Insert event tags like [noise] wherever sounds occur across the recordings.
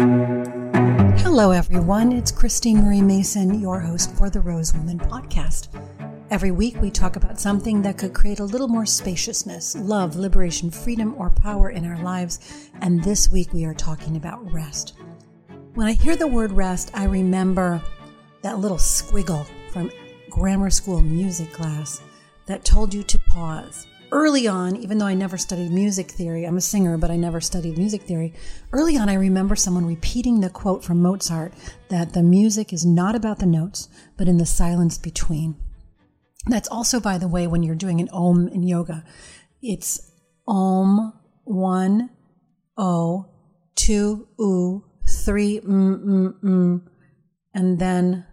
Hello, everyone. It's Christine Marie Mason, your host for the Rose Woman podcast. Every week, we talk about something that could create a little more spaciousness, love, liberation, freedom, or power in our lives. And this week, we are talking about rest. When I hear the word rest, I remember that little squiggle from grammar school music class that told you to pause. Early on, even though I never studied music theory, I'm a singer, but I never studied music theory. Early on, I remember someone repeating the quote from Mozart that the music is not about the notes, but in the silence between. That's also, by the way, when you're doing an om in yoga, it's om, one, o, two, u, three, mm, mm, mm, and then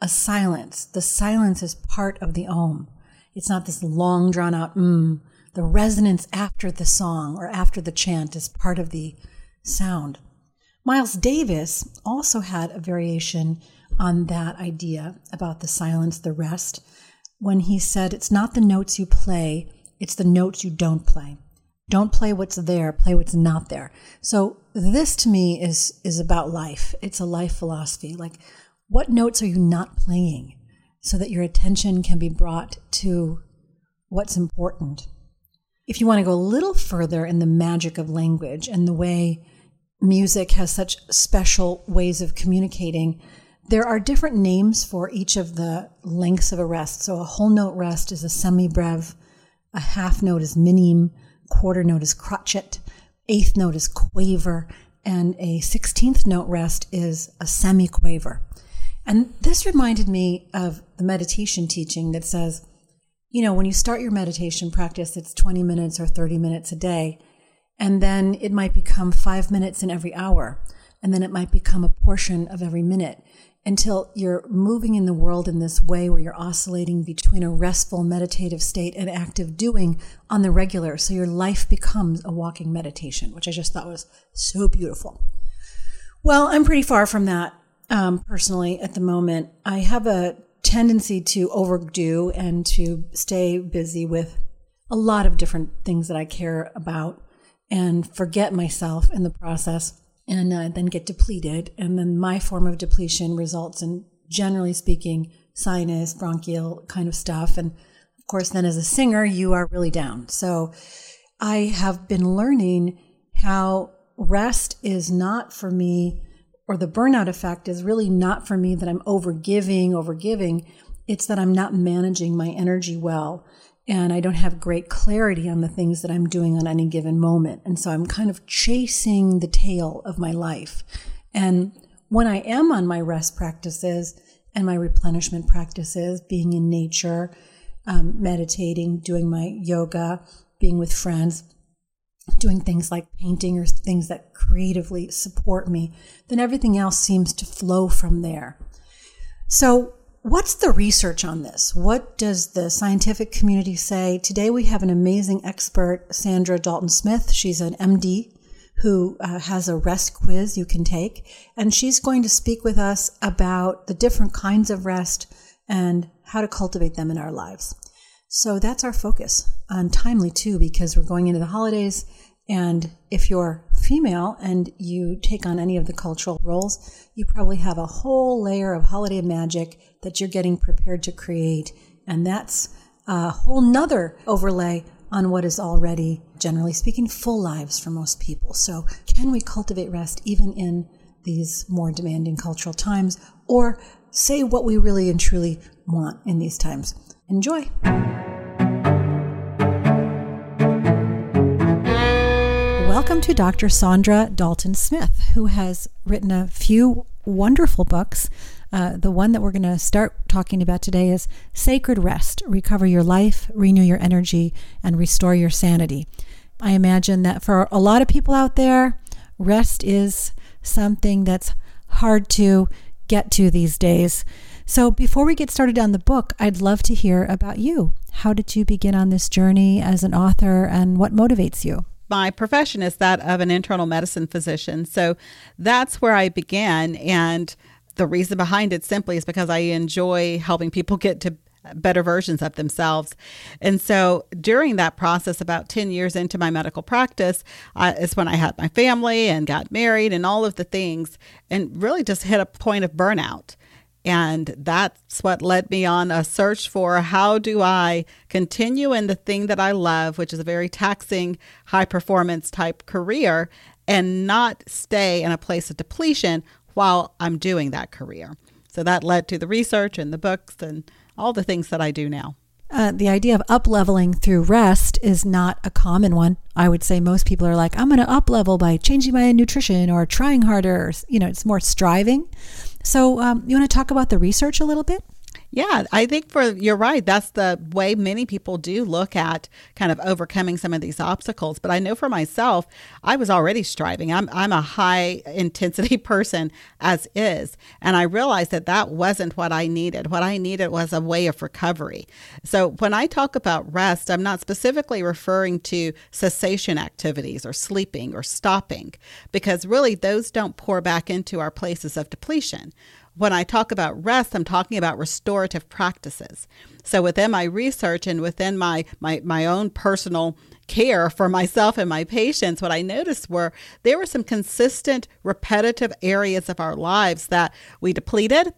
a silence. The silence is part of the om. It's not this long drawn out mm. The resonance after the song or after the chant is part of the sound. Miles Davis also had a variation on that idea about the silence, the rest, when he said, It's not the notes you play, it's the notes you don't play. Don't play what's there, play what's not there. So this to me is is about life. It's a life philosophy. Like what notes are you not playing so that your attention can be brought to what's important? If you want to go a little further in the magic of language and the way music has such special ways of communicating, there are different names for each of the lengths of a rest. So a whole note rest is a semi-breve, a half note is minim, quarter note is crotchet, eighth note is quaver, and a sixteenth note rest is a semi-quaver. And this reminded me of the meditation teaching that says, you know, when you start your meditation practice, it's 20 minutes or 30 minutes a day. And then it might become five minutes in every hour. And then it might become a portion of every minute until you're moving in the world in this way where you're oscillating between a restful meditative state and active doing on the regular. So your life becomes a walking meditation, which I just thought was so beautiful. Well, I'm pretty far from that um, personally at the moment. I have a tendency to overdo and to stay busy with a lot of different things that I care about and forget myself in the process and uh, then get depleted. And then my form of depletion results in, generally speaking, sinus, bronchial kind of stuff. And of course, then as a singer, you are really down. So I have been learning how rest is not for me or the burnout effect is really not for me that I'm overgiving, overgiving. It's that I'm not managing my energy well and I don't have great clarity on the things that I'm doing on any given moment. And so I'm kind of chasing the tail of my life. And when I am on my rest practices and my replenishment practices, being in nature, um, meditating, doing my yoga, being with friends, doing things like painting or things that creatively support me, then everything else seems to flow from there. So, what's the research on this? What does the scientific community say? Today we have an amazing expert, Saundra Dalton Smith. She's an MD who uh, has a rest quiz you can take, and she's going to speak with us about the different kinds of rest and how to cultivate them in our lives. So that's our focus on timely too, because we're going into the holidays. And if you're female and you take on any of the cultural roles, you probably have a whole layer of holiday magic that you're getting prepared to create. And that's a whole nother overlay on what is already, generally speaking, full lives for most people. So can we cultivate rest even in these more demanding cultural times or say what we really and truly want in these times? Enjoy. Welcome to Dr. Saundra Dalton Smith, who has written a few wonderful books. Uh, the one that we're going to start talking about today is Sacred Rest Recover Your Life, Renew Your Energy, and Restore Your Sanity. I imagine that for a lot of people out there, rest is something that's hard to get to these days. So, before we get started on the book, I'd love to hear about you. How did you begin on this journey as an author and what motivates you? My profession is that of an internal medicine physician. So, that's where I began. And the reason behind it simply is because I enjoy helping people get to better versions of themselves. And so during that process, about 10 years into my medical practice, is when I had my family and got married and all of the things, and really just hit a point of burnout. And that's what led me on a search for how do I continue in the thing that I love, which is a very taxing, high performance type career, and not stay in a place of depletion while I'm doing that career. So that led to the research and the books and all the things that I do now. Uh, the idea of up leveling through rest is not a common one. I would say most people are like, I'm going to up level by changing my nutrition or trying harder. You know, it's more striving. So, um, you want to talk about the research a little bit? Yeah, I think for you're right. That's the way many people do look at kind of overcoming some of these obstacles. But I know for myself, I was already striving. I'm I'm a high intensity [laughs] person as is, and I realized that that wasn't what I needed. What I needed was a way of recovery. So when I talk about rest, I'm not specifically referring to cessation activities or sleeping or stopping because really those don't pour back into our places of depletion when I talk about rest, I'm talking about restorative practices. So within my research and within my my my own personal care for [laughs] myself and my patients, what I noticed were there were some consistent, repetitive areas of our lives that we depleted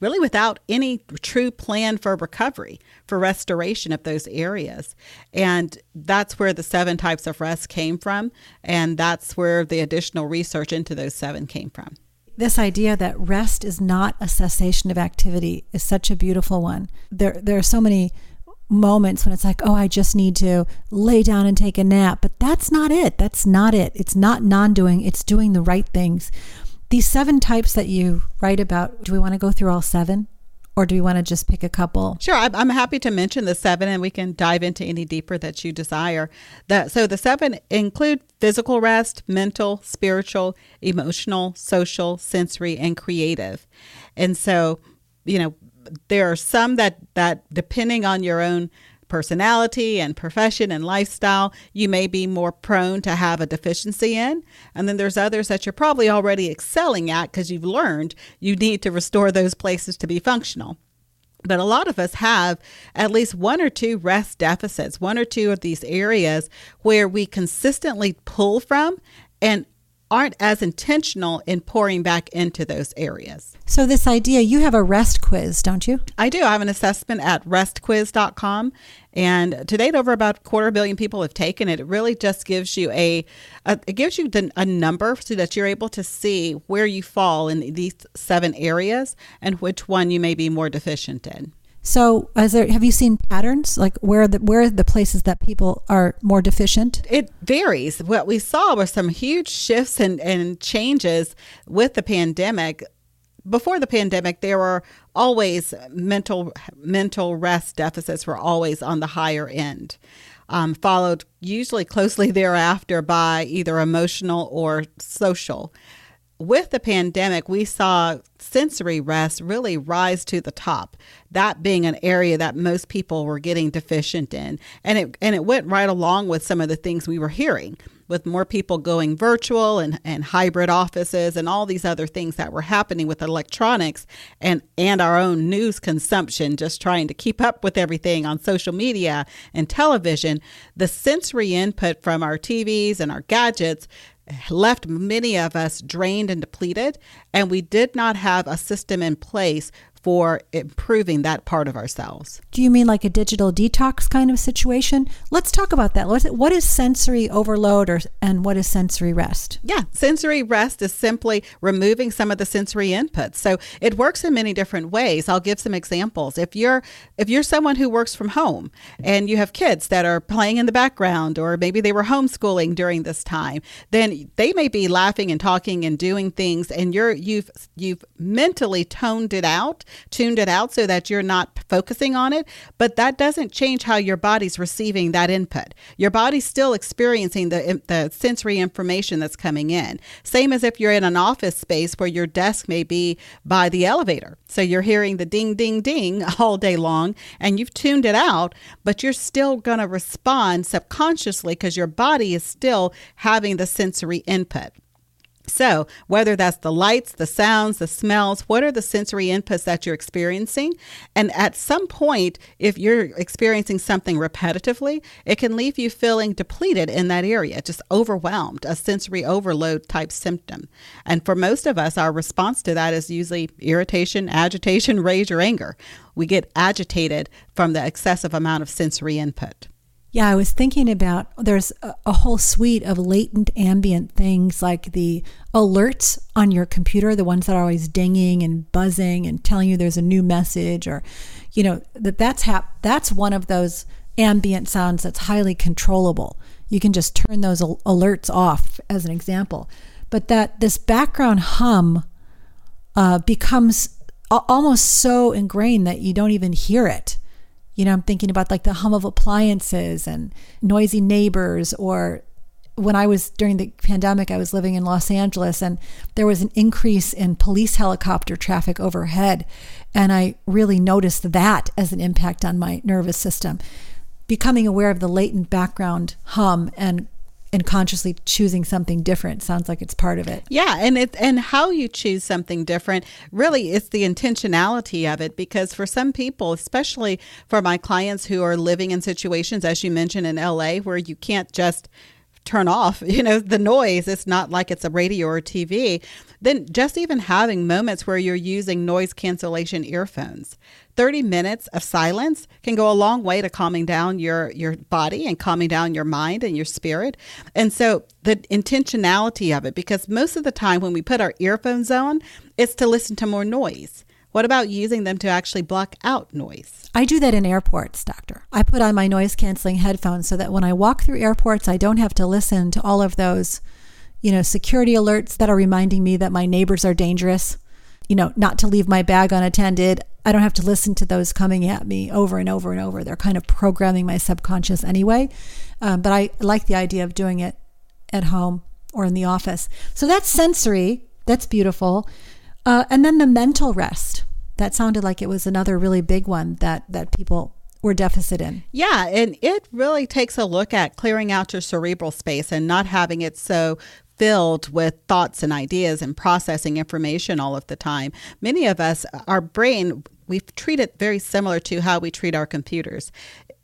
really without any true plan for recovery, for restoration of those areas. And that's where the seven types of rest came from. And that's where the additional research into those seven came from this idea that rest is not a cessation of activity is such a beautiful one. There, there are so many moments when it's like, oh, I just need to lay down and take a nap. But that's not it. That's not it. It's not non doing, it's doing the right things. These seven types that you write about, do we want to go through all seven? Or do we want to just pick a couple? Sure, I'm happy to mention the seven, and we can dive into any deeper that you desire. That so the seven include physical rest, mental, spiritual, emotional, social, sensory, and creative. And so, you know, there are some that that depending on your own personality and profession and lifestyle, you may be more prone to have a deficiency in. And then there's others that you're probably already excelling at because you've learned you need to restore those places to be functional. But a lot of us have at least one or two rest deficits, one or two of these areas where we consistently pull from and aren't as intentional in pouring back into those areas. So, this idea, you have a REST quiz, don't you? I do. I have an assessment at restquiz.com. And to date, over about a quarter billion people have taken it. It really just gives you a, a it gives you the, a number so that you're able to see where you fall in these seven areas and which one you may be more deficient in. So, there, have you seen patterns like where the where are the places that people are more deficient? It varies. What we saw were some huge shifts and, and changes with the pandemic. Before the pandemic, there were always mental mental rest deficits were always on the higher end, um, followed usually closely [laughs] thereafter by either emotional or social with the pandemic, we saw sensory rest really rise to the top. That being an area that most people were getting deficient in, and it and it went right along with some of the things we were hearing, with more people going virtual and, and hybrid offices and all these other things that were happening with electronics and and our own news consumption, just trying to keep up with everything on social media and television. The sensory input from our TVs and our gadgets left many of us drained and depleted, and we did not have a system in place for improving that part of ourselves. Do you mean like a digital detox kind of situation? Let's talk about that. What is sensory overload or and what is sensory rest? Yeah, sensory rest is simply removing some of the sensory inputs. So it works in many different ways. I'll give some examples. If you're if you're someone who works from home and you have kids that are playing in the background or maybe they were homeschooling during this time, then they may be laughing and talking and doing things and you're you've you've mentally toned it out tuned it out so that you're not focusing on it, but that doesn't change how your body's receiving that input. Your body's still experiencing the, the sensory information that's coming in. Same as if you're in an office space where your desk may be by the elevator. So you're hearing the ding, ding, ding [laughs] all day long and you've tuned it out, but you're still going to respond subconsciously because your body is still having the sensory input. So, whether that's the lights, the sounds, the smells, what are the sensory inputs that you're experiencing? And at some point, if you're experiencing something repetitively, it can leave you feeling depleted in that area, just overwhelmed, a sensory overload type symptom. And for most of us, our response to that is usually irritation, agitation, rage, or anger. We get agitated from the excessive amount of sensory input. Yeah, I was thinking about there's a, a, whole suite of latent ambient things like the alerts on your computer, the ones that are always dinging and buzzing and telling you there's a new message or you know that that's hap- that's one of those ambient sounds that's highly controllable. You can just turn those al- alerts off as an example. But that this background hum uh, becomes almost so ingrained that you don't even hear it you know, I'm thinking about like the hum of appliances and noisy neighbors or when I was during the pandemic, I was living in Los Angeles and there was an increase in police helicopter traffic overhead. And I really noticed that as an impact on my nervous system. Becoming aware of the latent background hum and and consciously choosing something different sounds like it's part of it. Yeah, and it and how you choose something different really it's the intentionality of it because for some people, especially for my clients who are living in situations as you mentioned in LA where you can't just turn off, [laughs] you know, the noise. It's not like it's a radio or TV. Then just even having moments where you're using noise cancellation earphones. 30 minutes of silence can go a long way to calming down your your body and calming down your mind and your spirit. And so the intentionality of it because most of the time when we put our earphones on, it's to listen to more noise. What about using them to actually block out noise? I do that in airports, doctor. I put on my noise canceling headphones so that when I walk through airports, I don't have to listen to all of those, you know, security alerts that are reminding me that my neighbors are dangerous, you know, not to leave my bag unattended. I don't have to listen to those coming at me over and over and over. They're kind of programming my subconscious anyway. Um, but I like the idea of doing it at home or in the office. So that's sensory. That's beautiful. Uh, and then the mental rest. That sounded like it was another really big one that that people were deficit in. Yeah, and it really takes a look at clearing out your cerebral space and not having it so filled with thoughts and ideas and processing information all of the time. Many of us, our brain, we treat it very similar to how we treat our computers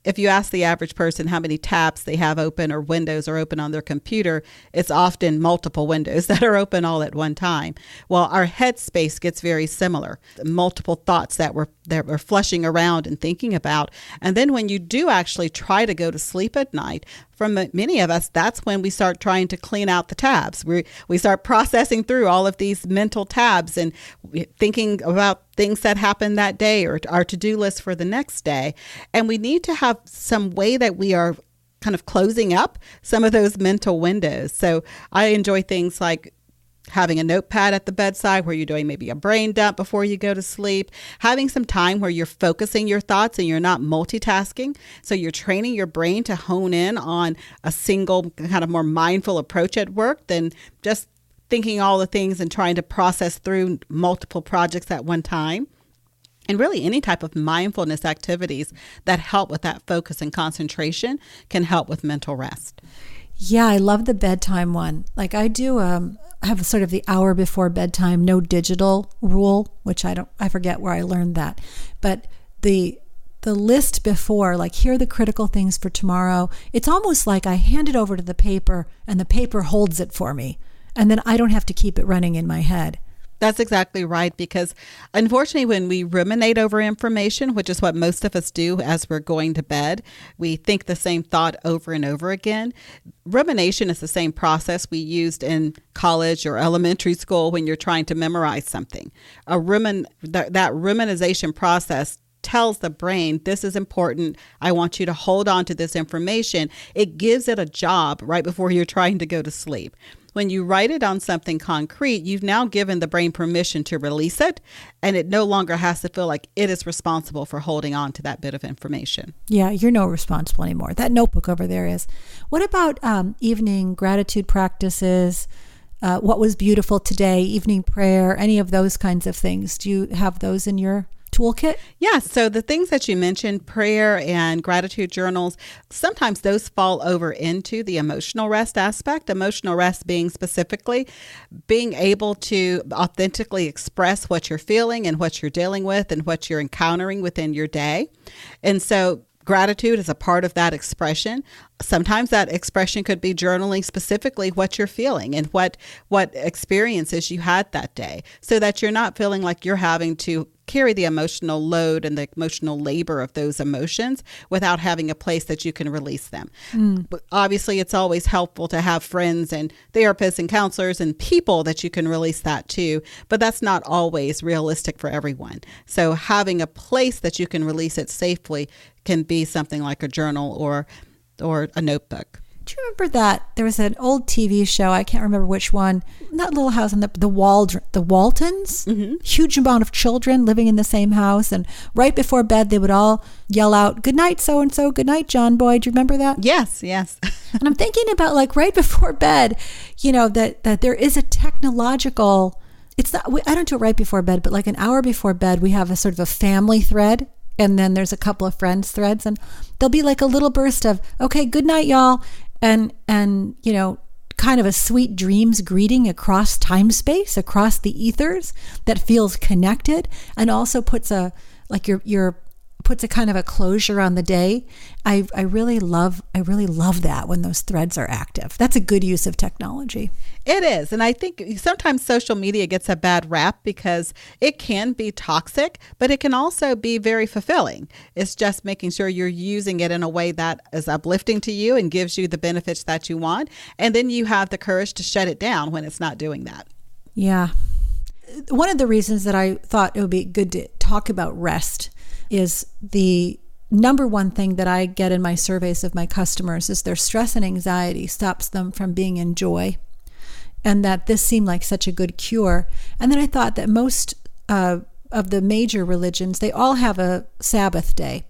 if you ask the average person how many tabs they have open or windows are open on their computer, it's often multiple windows [laughs] that are open all at one time. Well, our head space gets very similar. Multiple thoughts that we're that we're flushing around and thinking about. And then when you do actually try to go to sleep at night, from many of us, that's when we start trying to clean out the tabs. We we start processing through all of these mental tabs and thinking about things that happened that day or our to do list for the next day. And we need to have some way that we are kind of closing up some of those mental windows. So I enjoy things like having a notepad at the bedside where you're doing maybe a brain dump before you go to sleep, having some time where you're focusing your thoughts and you're not multitasking. So you're training your brain to hone in on a single kind of more mindful approach at work than just thinking all the things and trying to process through multiple projects at one time. And really, any type of mindfulness activities that help with that focus and concentration can help with mental rest. Yeah, I love the bedtime one. Like I do um have sort of the hour before bedtime no digital rule, which I don't I forget where I learned that. But the the list before, like here are the critical things for tomorrow, it's almost like I hand it over to the paper and the paper holds it for me. And then I don't have to keep it running in my head. That's exactly right. Because unfortunately, when we ruminate over information, which is what most of us do as we're going to bed, we think the same thought over and over again. Rumination is the same process we used in college or elementary school when you're trying to memorize something. A rumin that, that ruminization process tells the brain this is important. I want you to hold on to this information. It gives it a job right before you're trying to go to sleep. When you write it on something concrete, you've now given the brain permission to release it, and it no longer has to feel like it is responsible for holding on to that bit of information. Yeah, you're no responsible anymore. That notebook over there is. What about um, evening gratitude practices? Uh, what was beautiful today, evening prayer, any of those kinds of things? Do you have those in your toolkit? Yes. So the things that you mentioned, prayer and gratitude journals, sometimes those fall over into the emotional rest aspect. Emotional rest being specifically being able to authentically express what you're feeling and what you're dealing with and what you're encountering within your day. And so Gratitude is a part of that expression. Sometimes that expression could be journaling specifically what you're feeling and what what experiences you had that day so that you're not feeling like you're having to carry the emotional load and the emotional labor of those emotions without having a place that you can release them. Mm. But obviously, it's always helpful to have friends and therapists and counselors and people that you can release that to, but that's not always realistic for everyone. So, having a place that you can release it safely can be something like a journal or or a notebook. Do you remember that there was an old TV show? I can't remember which one. Not Little House on the the Wald the Waltons. Mm-hmm. Huge amount of children living in the same house, and right before bed they would all yell out, "Good night, so and so. Good night, John Boy." Do you remember that? Yes, yes. [laughs] and I'm thinking about like right before bed, you know that that there is a technological. It's not. I don't do it right before bed, but like an hour before bed, we have a sort of a family thread and then there's a couple of friends threads and there'll be like a little burst of okay good night y'all and and you know kind of a sweet dreams greeting across time space across the ethers that feels connected and also puts a like your your puts a kind of a closure on the day. I, I really love I really love that when those threads are active. That's a good use of technology. It is. And I think sometimes social media gets a bad rap because it can be toxic, but it can also be very fulfilling. It's just making sure you're using it in a way that is uplifting to you and gives you the benefits that you want. And then you have the courage to shut it down when it's not doing that. Yeah. One of the reasons that I thought it would be good to talk about rest is the number one thing that I get in my surveys of my customers is their stress and anxiety stops them from being in joy. And that this seemed like such a good cure. And then I thought that most uh, of the major religions, they all have a Sabbath day.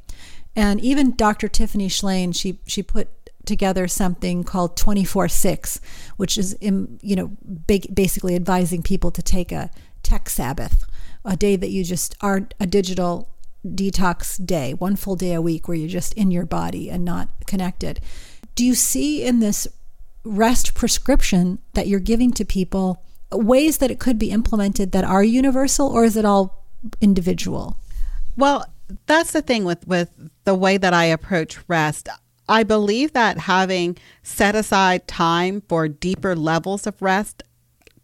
And even Dr. Tiffany Shlain she, she put together something called 24-6, which is, in, you know, big, basically advising people to take a tech Sabbath, a day that you just aren't a digital detox day, one full day a week where you're just in your body and not connected. Do you see in this rest prescription that you're giving to people ways that it could be implemented that are universal or is it all individual? Well, that's the thing with with the way that I approach rest. I believe that having set aside time for deeper levels of rest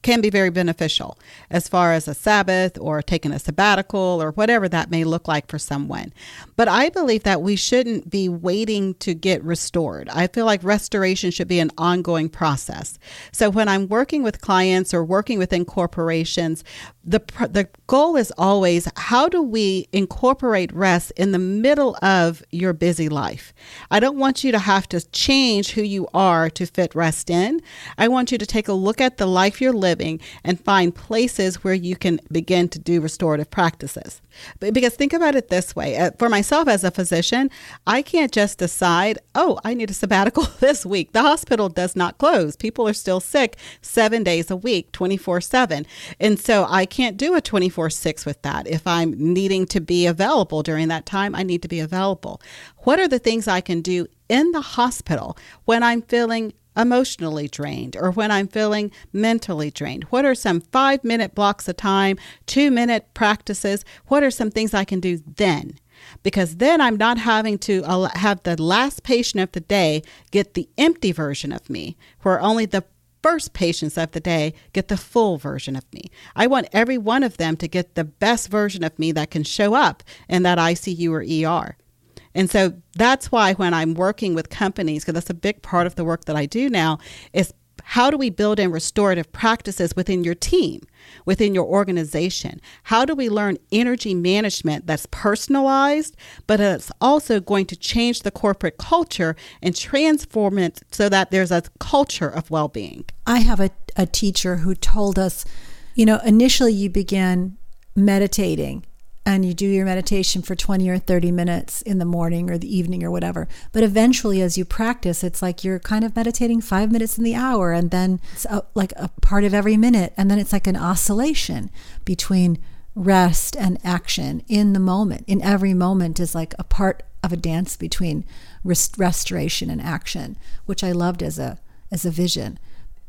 can be very beneficial as far as a Sabbath or taking a sabbatical or whatever that may look like for someone. But I believe that we shouldn't be waiting to get restored. I feel like restoration should be an ongoing process. So when I'm working with clients or working within corporations, the the goal is always how do we incorporate rest in the middle of your busy life i don't want you to have to change who you are to fit rest in i want you to take a look at the life you're living and find places where you can begin to do restorative practices because think about it this way uh, for myself as a physician, I can't just decide, oh, I need a sabbatical [laughs] this week. The hospital does not close. People are still sick seven days a week, 24 7. And so I can't do a 24 6 with that. If I'm needing to be available during that time, I need to be available. What are the things I can do in the hospital when I'm feeling emotionally drained or when I'm feeling mentally drained? What are some five minute blocks of time, two minute practices? What are some things I can do then? Because then I'm not having to have the last patient of the day get the empty version of me, where only the first patients of the day get the full version of me. I want every one of them to get the best version of me that can show up in that ICU or ER. And so that's why when I'm working with companies, because that's a big part of the work that I do now, is how do we build in restorative practices within your team, within your organization? How do we learn energy management that's personalized, but it's also going to change the corporate culture and transform it so that there's a culture of well being? I have a, a teacher who told us, you know, initially you begin meditating and you do your meditation for 20 or 30 minutes in the morning or the evening or whatever. But eventually, as you practice, it's like you're kind of meditating five minutes in the hour, and then it's a, like a part of every minute. And then it's like an oscillation between rest and action in the moment, in every moment, is like a part of a dance between rest- restoration and action, which I loved as a as a vision.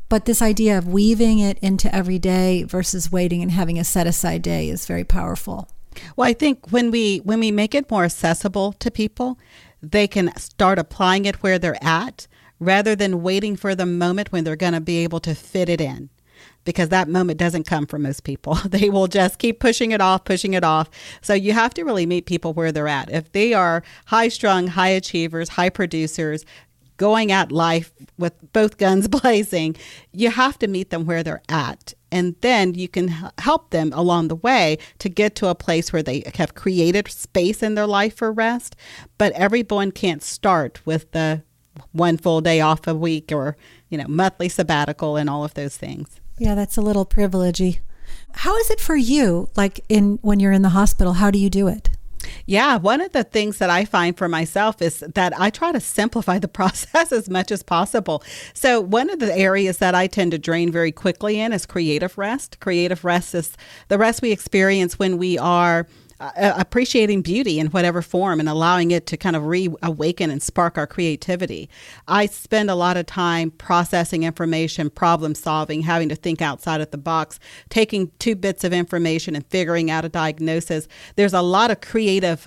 But this idea of weaving it into every day versus waiting and having a set aside day is very powerful. Well, I think when we when we make it more accessible to people, they can start applying it where they're at rather than waiting for the moment when they're going to be able to fit it in because that moment doesn't come for most people. [laughs] They will just keep pushing it off, pushing it off. So you have to really meet people where they're at. If they are high strung, high achievers, high producers, going at life with both guns [laughs] blazing, you have to meet them where they're at. And then you can help them along the way to get to a place where they have created space in their life for rest. But everyone can't start with the one full day off a week or, you know, monthly sabbatical and all of those things. Yeah, that's a little privilegey. How is it for you? Like in when you're in the hospital, how do you do it? Yeah, one of the things that I find for myself is that I try to simplify the [laughs] process as much as possible. So, one of the areas that I tend to drain very quickly in is creative rest. Creative rest is the rest we experience when we are uh, appreciating beauty in whatever form and allowing it to kind of reawaken and spark our creativity. I spend a lot of time processing information, problem solving, having to think outside of the box, taking two bits of information and figuring out a diagnosis. There's a lot of creative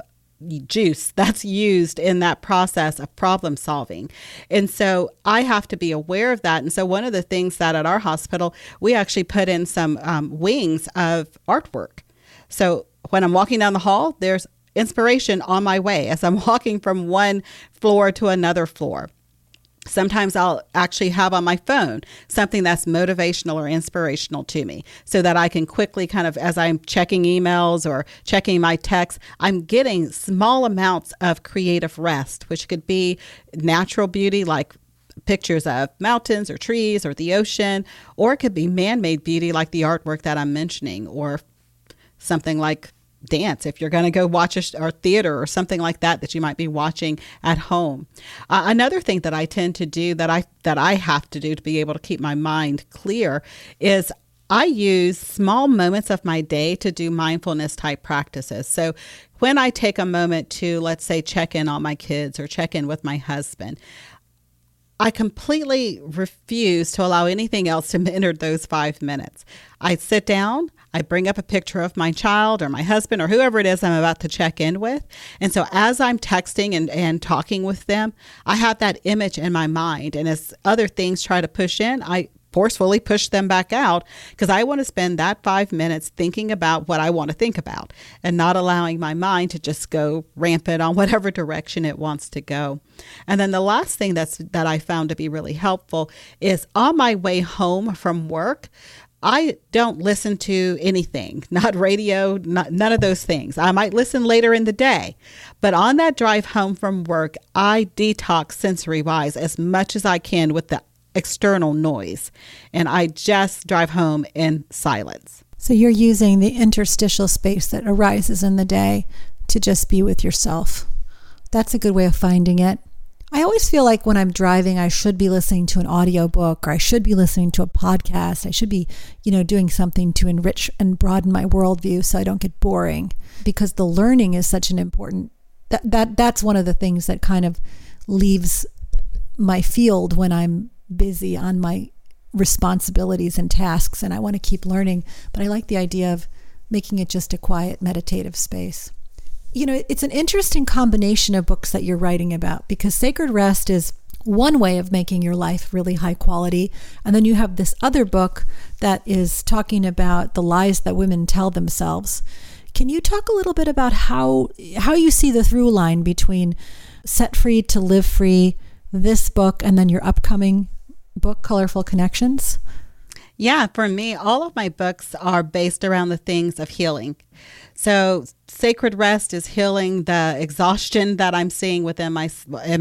juice [laughs] that's used in that process of problem solving. And so I have to be aware of that. And so one of the things that at our hospital, we actually put in some um, wings of artwork. So when I'm walking down the hall, there's inspiration on my way as I'm [laughs] walking from one floor to another floor. Sometimes I'll actually have on my phone something that's motivational or inspirational to me so that I can quickly kind of, as I'm checking emails or checking my texts, I'm getting small amounts of creative rest, which could be natural beauty like pictures of mountains or trees or the ocean, or it could be man made beauty like the artwork that I'm mentioning, or something like dance if you're going to go watch a or theater or something like that that you might be watching at home. Uh, another thing that I tend to do that I that I have to do to be able to keep my mind clear is I use small moments of my day to do mindfulness type practices. So when I take a moment to let's say check in on my kids or check in with my husband, I completely refuse to allow anything else to [laughs] enter those five minutes. I sit down, I bring up a picture of my child or my husband or whoever it is I'm about to check in with. And so as I'm texting and, and talking with them, I have that image in my mind. And as other things try to push in, I forcefully push them back out because I want to spend that five minutes thinking about what I want to think about and not allowing my mind to just go rampant on [laughs] whatever direction it wants to go. And then the last thing that's that I found to be really helpful is on my way home from work, I don't listen to anything, [laughs] not radio, not, none of those things. I might listen later in the day, but on that drive home from work, I detox sensory wise as much as I can with the external noise, and I just drive home in silence. So you're using the interstitial space that arises in the day to just be with yourself. That's a good way of finding it. I always feel like when I'm driving, I should be listening to an audiobook or I should be listening to a podcast. I should be, you know, doing something to enrich and broaden my worldview so I don't get boring because the learning is such an important that, that that's one of the things that kind of leaves my field when I'm busy on my responsibilities and tasks and I want to keep learning, but I like the idea of making it just a quiet meditative space you know, it's an interesting combination of books that you're writing about because Sacred Rest is one way of making your life really high quality. And then you have this other book that is talking about the lies that women tell themselves. Can you talk a little bit about how how you see the through line between Set Free to Live Free, this book, and then your upcoming book, Colorful Connections? Yeah, for me, all of my books are based around the things of healing. So, sacred rest is healing the exhaustion that I'm seeing within my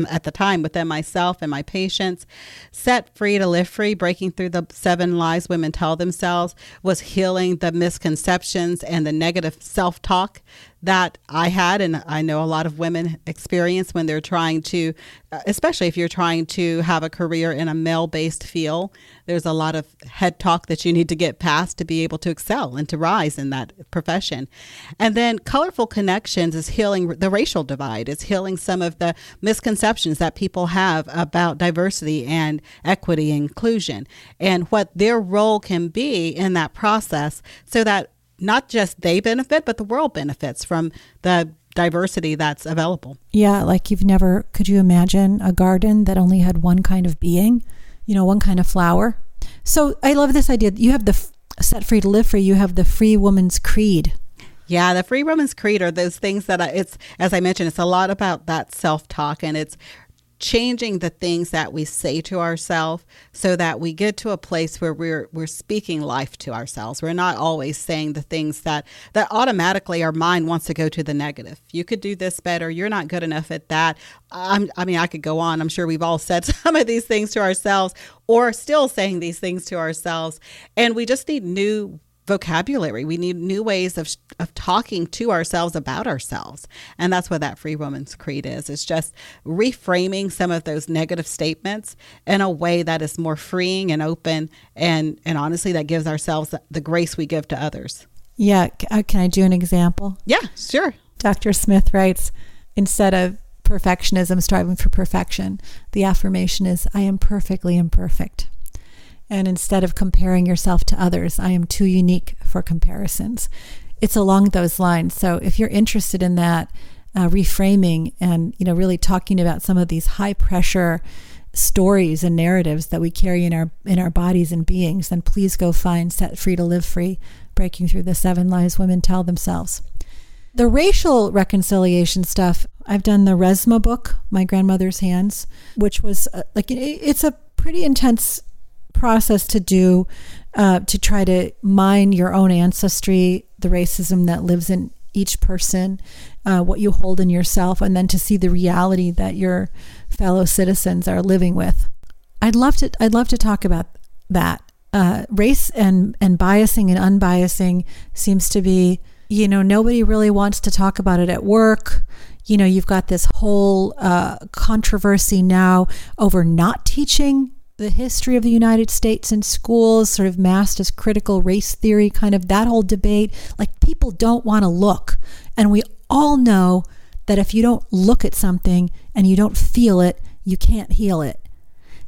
at the time within myself and my patients. Set free to live free, breaking through the seven lies women tell themselves was healing the misconceptions and the negative self-talk that I had, and I know a lot of women experience when they're trying to, uh, especially if you're trying to have a career in a male based field. There's a lot of head talk that you need to get past to be able to excel and to rise in that profession. And then Colorful Connections is healing the racial divide, it's healing some of the misconceptions that people have about diversity and equity and inclusion and what their role can be in that process so that not just they benefit, but the world benefits from the diversity that's available. Yeah, like you've never, could you imagine a garden that only had one kind of being, you know, one kind of flower? So I love this idea. You have the set free to live free, you have the free woman's creed. Yeah, the free woman's creed are those things that I, it's, as I mentioned, it's a lot about that self talk and it's changing the things that we say to ourselves so that we get to a place where we're we're speaking life to ourselves. We're not always saying the things that that automatically our mind wants to go to the negative. You could do this better. You're not good enough at that. I'm, i mean i could go on. I'm sure we've all said [laughs] some of these things to ourselves or still saying these things to ourselves. And we just need new vocabulary. We need new ways of, of talking to ourselves about ourselves. And that's what that Free Woman's Creed is. It's just reframing some of those negative statements in a way that is more freeing and open and, and honestly that gives ourselves the grace we give to others. Yeah. Uh, can I do an example? Yeah, sure. Dr. Smith writes instead of perfectionism, striving for perfection, the affirmation is I am perfectly imperfect. And instead of comparing yourself to others, I am too unique for comparisons. It's along those lines. So if you're interested in that, uh, reframing and you know really talking about some of these high pressure stories and narratives that we carry in our in our bodies and beings, then please go find Set Free to Live Free, breaking through the seven lies women tell themselves. The racial reconciliation stuff, I've done the Resmaa book, My Grandmother's Hands, which was uh, like it's a pretty intense process to do uh, to try to mine your own ancestry, the racism that lives in each person, uh, what you hold in yourself, and then to see the reality that your fellow citizens are living with. I'd love to. I'd love to talk about that. Uh, race and and biasing and unbiasing seems to be, you know, nobody really wants to talk about it at work you know, you've got this whole uh, controversy now over not teaching the history of the United States in schools, sort of masked as critical race theory, kind of that whole debate. Like people don't want to look. And we all know that if you don't look at something and you don't feel it, you can't heal it.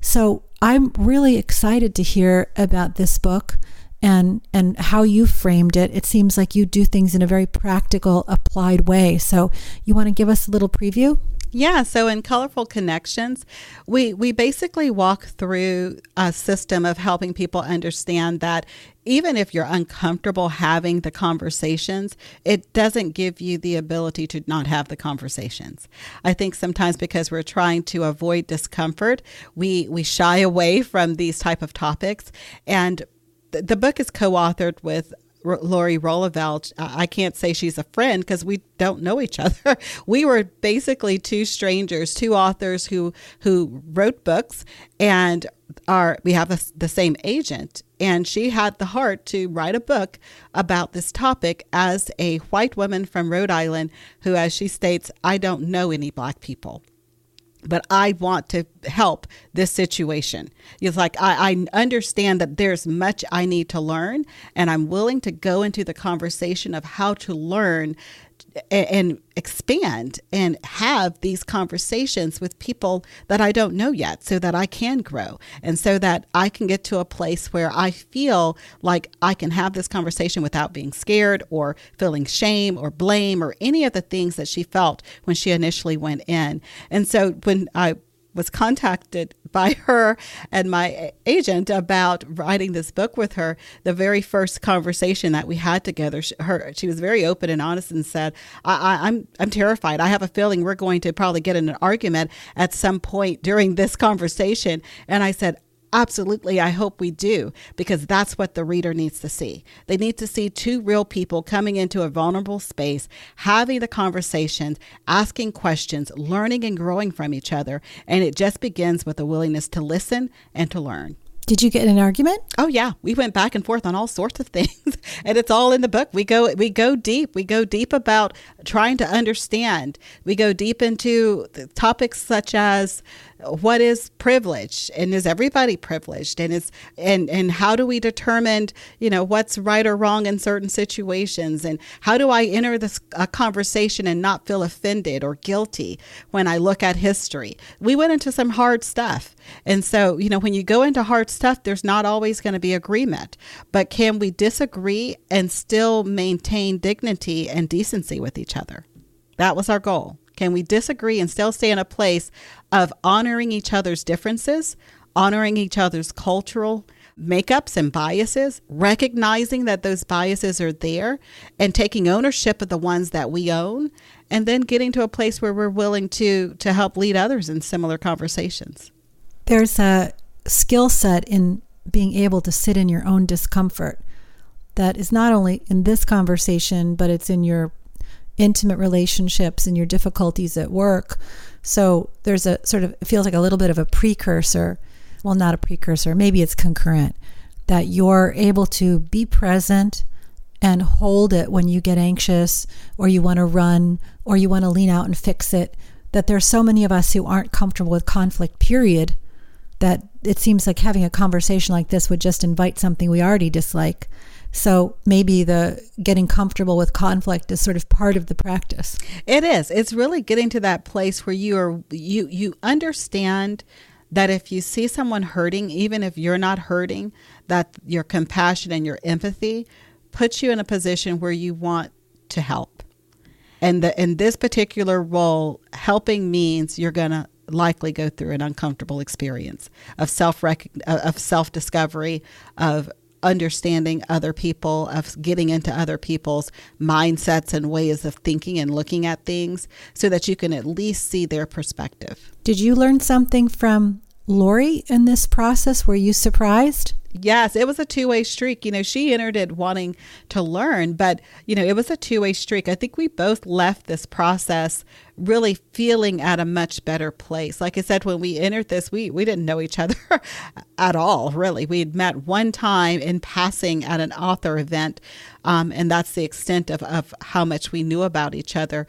So I'm really excited to hear about this book and and how you framed it. It seems like you do things in a very practical, applied way. So you want to give us a little preview? Yeah, so in Colorful Connections, we we basically walk through a system of helping people understand that even if you're uncomfortable having the conversations, it doesn't give you the ability to not have the conversations. I think sometimes because we're trying to avoid discomfort, we we shy away from these type of topics and the book is co-authored with Lori Roeleveld, uh, I can't say she's a friend because we don't know each [laughs] other. We were basically two strangers, two authors who who wrote books, and are we have a, the same agent. And she had the heart to write a book about this topic as a white woman from Rhode Island who, as she states, I don't know any black people but I want to help this situation. It's like I, I, understand that there's much I need to learn, and I'm willing to go into the conversation of how to learn and expand and have these conversations with people that I don't know yet so that I can grow and so that I can get to a place where I feel like I can have this conversation without being scared or feeling shame or blame or any of the things that she felt when she initially went in. And so when I was contacted by her and my agent about writing this book with her. The very first conversation that we had together she, her she was very open and honest and said I, I, I'm I'm terrified. I have a feeling we're going to probably get in an argument at some point during this conversation. And I said Absolutely, I hope we do, because that's what the reader needs to see. They need to see two real people coming into a vulnerable space, having the conversations, asking questions, learning and growing from each other. And it just begins with a willingness to listen and to learn. Did you get an argument? Oh yeah, we went back and forth on all sorts of [laughs] things, and it's all in the book. We go we go deep. We go deep about trying to understand. We go deep into topics such as what is privilege? And is everybody privileged? And is and and how do we determine you know what's right or wrong in certain situations? And how do i enter this a conversation and not feel offended or guilty when i look at history? We went into some hard stuff. And so you know when you go into hard stuff there's not always going to be agreement. But can we disagree and still maintain dignity and decency with each other? That was our goal can we disagree and still stay in a place of honoring each other's differences, honoring each other's cultural makeups and biases, recognizing that those biases are there and taking ownership of the ones that we own, and then getting to a place where we're willing to to help lead others in similar conversations. There's a skill set in being able to sit in your own discomfort that is not only in this conversation, but it's in your intimate relationships and your difficulties at work. So there's a sort of, feels like a little bit of a precursor. Well, not a precursor, maybe it's concurrent, that you're able to be present and hold it when you get anxious or you want to run or you want to lean out and fix it. That there's so many of us who aren't comfortable with conflict, period, that it seems like having a conversation like this would just invite something we already dislike. So maybe the getting comfortable with conflict is sort of part of the practice. It is. It's really getting to that place where you are you you understand that if you see someone hurting, even if you're not hurting, that your compassion and your empathy puts you in a position where you want to help. And the, in this particular role, helping means you're going to likely go through an uncomfortable experience of self of self discovery, of understanding other people, of getting into other people's mindsets and ways of thinking and looking at things so that you can at least see their perspective. Did you learn something from Lori in this process? Were you surprised? Yes, it was a two way streak. You know, she entered it wanting to learn, but, you know, it was a two way streak. I think we both left this process really feeling at a much better place. Like I said, when we entered this, we, we didn't know each other [laughs] at all, really. We had met one time in passing at an author event, um, and that's the extent of, of how much we knew about each other.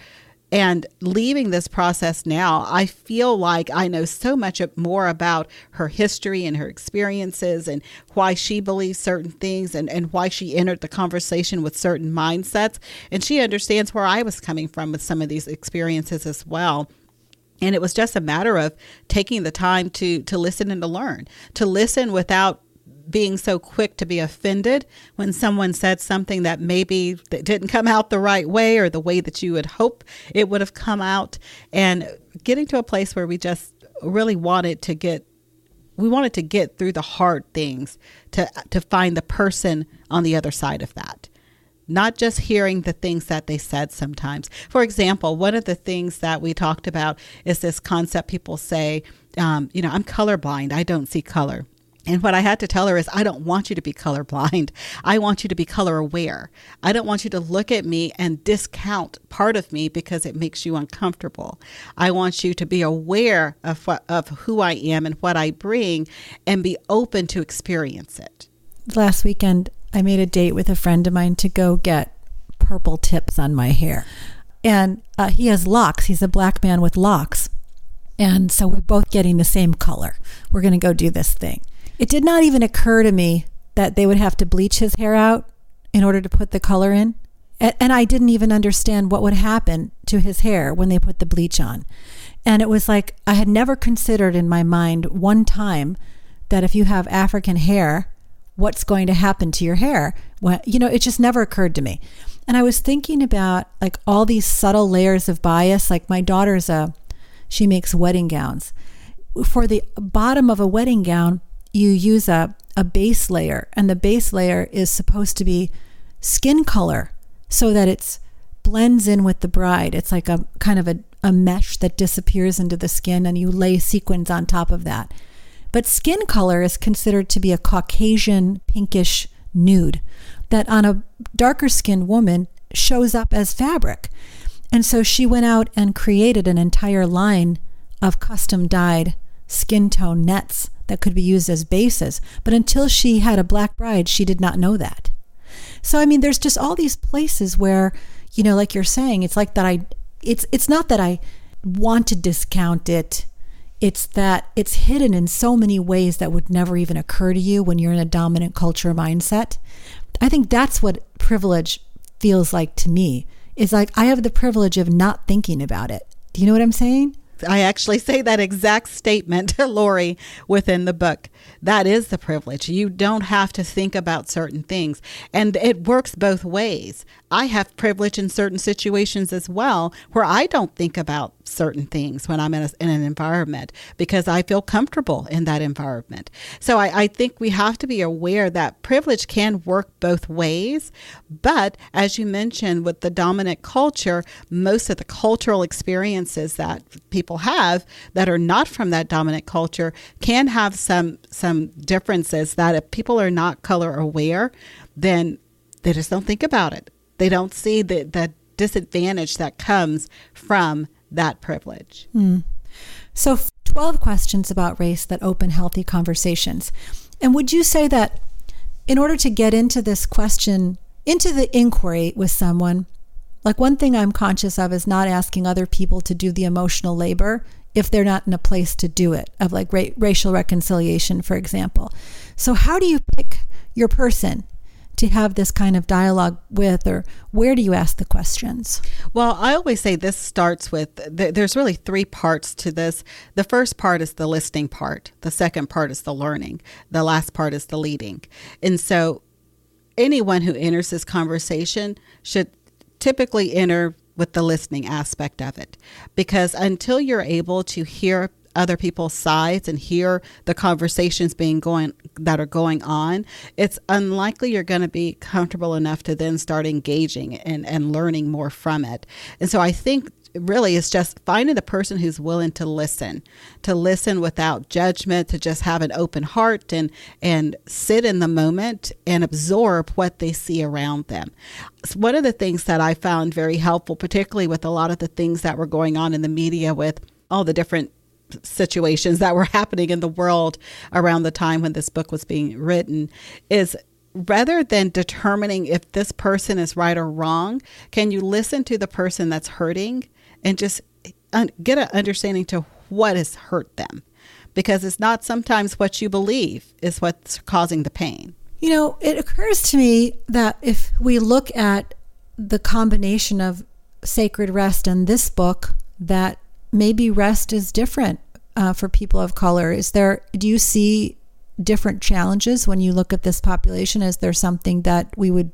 And leaving this process now, I feel like I know so much more about her history and her experiences and why she believes certain things and, and why she entered the conversation with certain mindsets. And she understands where I was coming from with some of these experiences as well and it was just a matter of taking the time to to listen and to learn to listen without being so quick to be offended when someone said something that maybe that didn't come out the right way or the way that you would hope it would have come out and getting to a place where we just really wanted to get we wanted to get through the hard things to to find the person on the other side of that not just hearing the things that they said sometimes. For example, one of the things that we talked about is this concept people say, um, you know, I'm colorblind, I don't see color. And what I had to tell her is, I don't want you to be colorblind. I want you to be color aware. I don't want you to look at me and discount part of me because it makes you uncomfortable. I want you to be aware of what, of who I am and what I bring and be open to experience it. Last weekend, I made a date with a friend of mine to go get purple tips on my hair. And uh, he has locks. He's a black man with locks. And so we're both getting the same color. We're going to go do this thing. It did not even occur to me that they would have to bleach his hair out in order to put the color in. And I didn't even understand what would happen to his hair when they put the bleach on. And it was like I had never considered in my mind one time that if you have African hair, what's going to happen to your hair? Well, you know, it just never occurred to me. And I was thinking about like all these subtle layers of bias. Like my daughter's a, she makes wedding gowns. For the bottom of a wedding gown, you use a, a base layer, and the base layer is supposed to be skin color so that it blends in with the bride. It's like a kind of a, a mesh that disappears into the skin, and you lay sequins on top of that. But skin color is considered to be a Caucasian pinkish nude that on a darker skinned woman shows up as fabric. And so she went out and created an entire line of custom dyed skin tone nets that could be used as bases. But until she had a black bride, she did not know that. So I mean, there's just all these places where, you know, like you're saying, it's like that I, it's it's not that I want to discount it it's that it's hidden in so many ways that would never even occur to you when you're in a dominant culture mindset. I think that's what privilege feels like to me. Is like I have the privilege of not thinking about it. Do you know what I'm saying? I actually say that exact statement to Lori within the book. That is the privilege. You don't have to think about certain things. And it works both ways. I have privilege in certain situations as well where I don't think about certain things when I'm in, a, in an environment because I feel comfortable in that environment. So I, I think we have to be aware that privilege can work both ways. But as you mentioned, with the dominant culture, most of the cultural experiences that people have that are not from that dominant culture can have some some differences that if people are not color aware, then they just don't think about it they don't see the, the disadvantage that comes from that privilege. Mm. So, 12 questions about race that open healthy conversations. And would you say that in order to get into this question, into the inquiry with someone, like one thing I'm conscious of is not asking other people to do the emotional labor if they're not in a place to do it, of like ra- racial reconciliation, for example. So, how do you pick your person to have this kind of dialogue with, or where do you ask the questions? Well, I always say this starts with there's really three parts to this. The first part is the listening part, the second part is the learning, the last part is the leading. And so, anyone who enters this conversation should typically enter with the listening aspect of it because until you're able to hear other people's sides and hear the conversations being going that are going on, it's unlikely you're going to be comfortable enough to then start engaging and, and learning more from it. And so I think really it's just finding the person who's willing to listen to listen without judgment to just have an open heart and and sit in the moment and absorb what they see around them. So one of the things that i found very helpful particularly with a lot of the things that were going on in the media with all the different situations that were [laughs] happening in the world around the time when this book was being written is rather than determining if this person is right or wrong, can you listen to the person that's hurting and just get an understanding to what has hurt them? Because it's not sometimes what you believe is what's causing the pain. You know, it occurs to me that if we look at the combination of sacred rest and this book, that maybe rest is different uh, for people of color. Is there? Do you see different challenges when you look at this population? Is there something that we would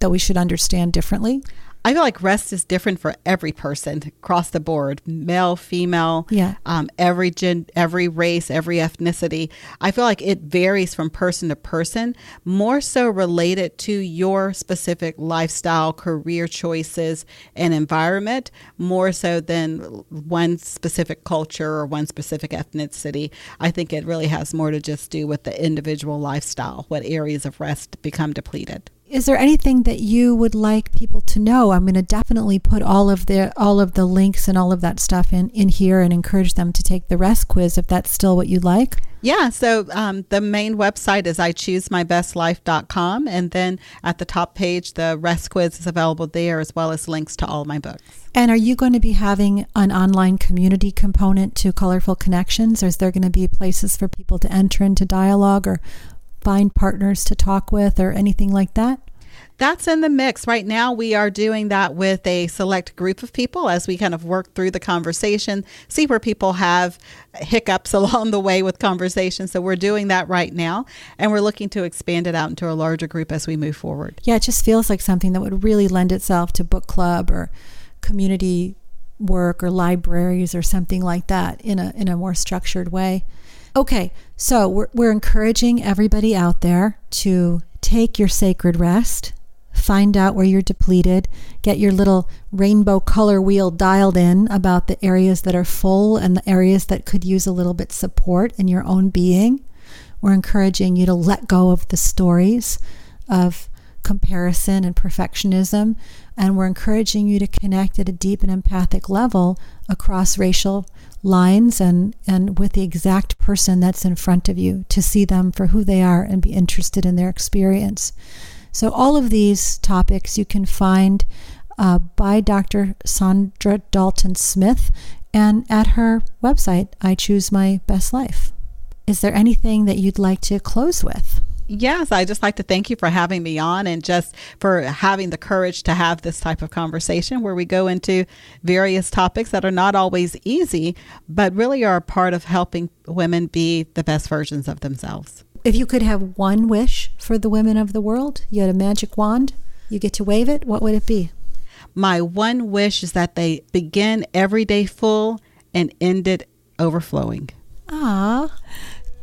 that we should understand differently? I feel like rest is different for every person across the board, male, female, yeah, um, every gen, every race, every ethnicity. I feel like it varies from person to person, more so related to your specific lifestyle, career choices, and environment, more so than one specific culture or one specific ethnicity. I think it really has more to just do with the individual lifestyle, what areas of rest become depleted is there anything that you would like people to know? I'm going to definitely put all of the all of the links and all of that stuff in in here and encourage them to take the rest quiz if that's still what you'd like. Yeah, so um, the main website is I choose my best life.com. And then at the top page, the rest quiz is available there as well as links to all my books. And are you going to be having an online community component to Colorful Connections? Or is there going to be places for people to enter into dialogue or find partners to talk with or anything like that? That's in the mix. Right now, we are doing that with a select group of people as we kind of work through the conversation, see where people have hiccups [laughs] along the way with conversation. So we're doing that right now, and we're looking to expand it out into a larger group as we move forward. Yeah, it just feels like something that would really lend itself to book club or community work or libraries or something like that in a in a more structured way. Okay, so we're, we're encouraging everybody out there to take your sacred rest, find out where you're depleted, get your little rainbow color wheel dialed in about the areas that are full and the areas that could use a little bit support in your own being. We're encouraging you to let go of the stories of comparison and perfectionism. And we're encouraging you to connect at a deep and empathic level across racial lines and, and with the exact person that's in front of you to see them for who they are and be interested in their experience. So, all of these topics you can find uh, by Dr. Saundra Dalton Smith And at her website, I choose my best life. Is there anything that you'd like to close with? Yes, I just like to thank you for having me on and just for having the courage to have this type of conversation where we go into various topics that are not always easy, but really are a part of helping women be the best versions of themselves. If you could have one wish for the women of the world, you had a magic wand, you get to wave it, what would it be? My one wish is that they begin every day full and end it overflowing. Ah,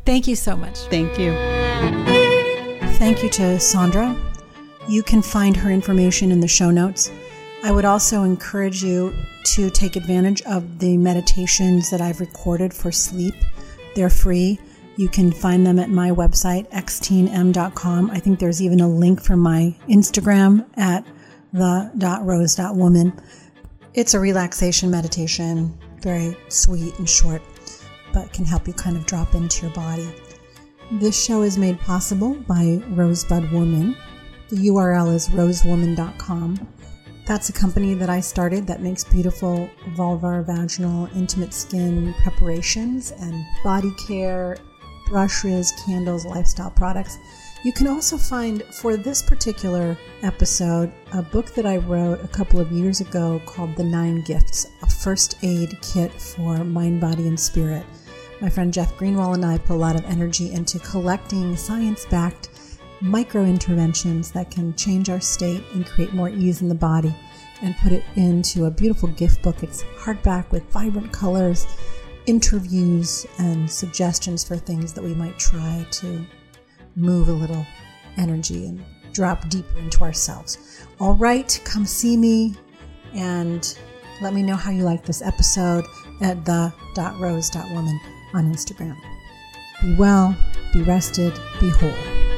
thank you so much. Thank you. Thank you to Saundra. You can find her information in the show notes. I would also encourage you to take advantage of the meditations that I've recorded for sleep. They're free. You can find them at my website, xteenm.com. I think there's even a link for my Instagram at the.rose.woman. It's a relaxation meditation, very sweet and short, but can help you kind of drop into your body. This show is made possible by Rosebud Woman. The URL is rosewoman.com. That's a company that I started that makes beautiful vulvar, vaginal, intimate skin preparations and body care, brushes, candles, lifestyle products. You can also find for this particular episode a book that I wrote a couple of years ago called The Nine Gifts, a first aid kit for mind, body, and spirit. My friend Jeff Greenwald and I put a lot of energy into collecting science backed micro interventions that can change our state and create more ease in the body and put it into a beautiful gift book. It's hardback with vibrant colors, interviews, and suggestions for things that we might try to move a little energy and drop deeper into ourselves. All right, come see me and let me know how you like this episode at the.rose.woman on Instagram. Be well, be rested, be whole.